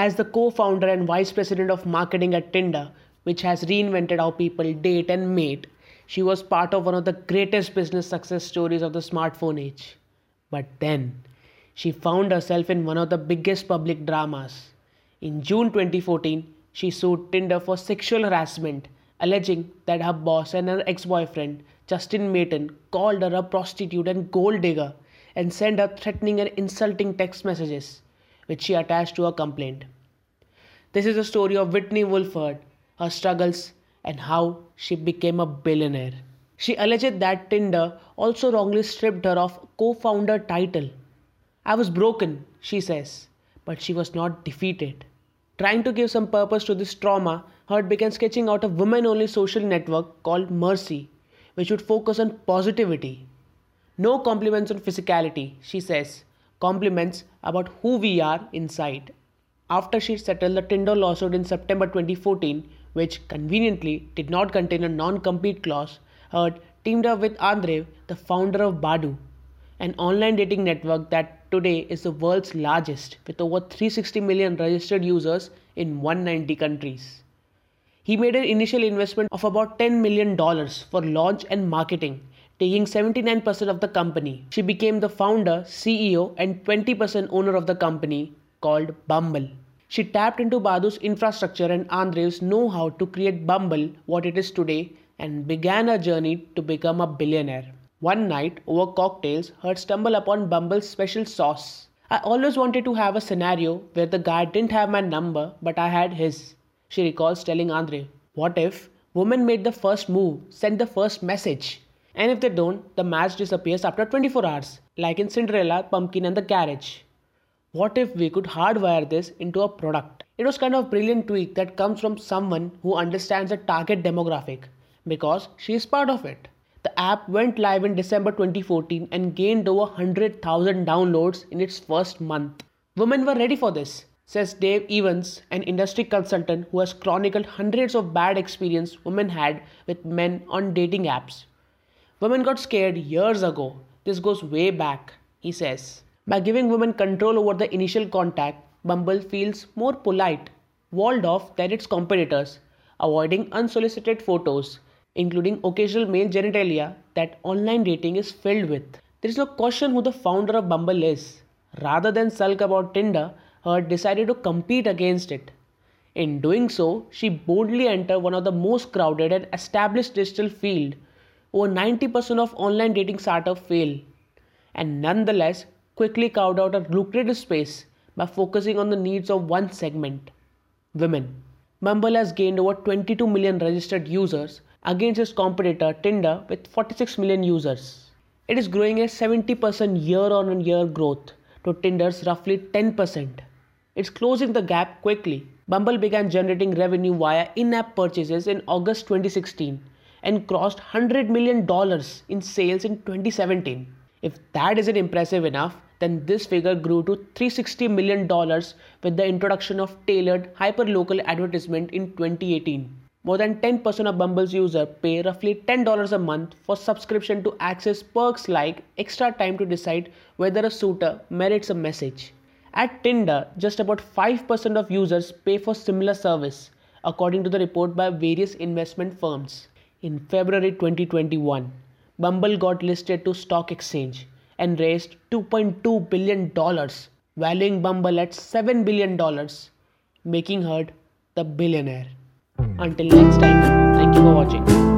As the co founder and vice president of marketing at Tinder, which has reinvented how people date and mate, she was part of one of the greatest business success stories of the smartphone age. But then, she found herself in one of the biggest public dramas. In June 2014, she sued Tinder for sexual harassment, alleging that her boss and her ex boyfriend, Justin Mateen, called her a prostitute and gold digger and sent her threatening and insulting text messages, which she attached to her complaint. This is the story of Whitney Wolfe Herd, her struggles, and how she became a billionaire. She alleged that Tinder also wrongly stripped her of co founder title. I was broken, she says, but she was not defeated. Trying to give some purpose to this trauma, Herd began sketching out a women only social network called Merci, which would focus on positivity. No compliments on physicality, she says, compliments about who we are inside. After she settled the Tinder lawsuit in September 2014, which conveniently did not contain a non compete clause, Herd teamed up with Andreev, the founder of Badoo, an online dating network that today is the world's largest with over 360 million registered users in 190 countries. He made an initial investment of about $10 million for launch and marketing, taking 79% of the company. She became the founder, CEO, and 20% owner of the company called Bumble. She tapped into Badoo's infrastructure and Andreev's know how to create Bumble what it is today and began her journey to become a billionaire. One night, over cocktails, Herd stumbled upon Bumble's special sauce. I always wanted to have a scenario where the guy didn't have my number, but I had his. She recalls telling Andreev, What if women made the first move, sent the first message? And if they don't, the match disappears after 24 hours, like in Cinderella, Pumpkin, and the Carriage. What if we could hardwire this into a product? It was kind of brilliant tweak that comes from someone who understands the target demographic because she is part of it. The app went live in December 2014 and gained over 100,000 downloads in its first month. Women were ready for this, says Dave Evans, an industry consultant who has chronicled hundreds of bad experiences women had with men on dating apps. Women got scared years ago. This goes way back, he says. By giving women control over the initial contact, Bumble feels more polite, walled off than its competitors, avoiding unsolicited photos, including occasional male genitalia that online dating is filled with. There is no question who the founder of Bumble is. Rather than sulk about Tinder, Herd decided to compete against it. In doing so, she boldly entered one of the most crowded and established digital field. Over 90% of online dating startups fail, and nonetheless quickly carved out a lucrative space by focusing on the needs of one segment women. Bumble has gained over 22 million registered users against its competitor Tinder with 46 million users. It is growing at 70% year on year growth to Tinder's roughly 10%. It's closing the gap quickly. Bumble began generating revenue via in app purchases in August 2016 and crossed $100 million in sales in 2017. If that isn't impressive enough, then this figure grew to $360 million with the introduction of tailored hyperlocal advertisement in 2018. More than 10% of Bumble's users pay roughly $10 a month for subscription to access perks like extra time to decide whether a suitor merits a message. At Tinder, just about 5% of users pay for similar service, according to the report by various investment firms. In February 2021, Bumble got listed to stock exchange and raised $2.2 billion, valuing Bumble at $7 billion, making her the billionaire. Until next time, thank you for watching.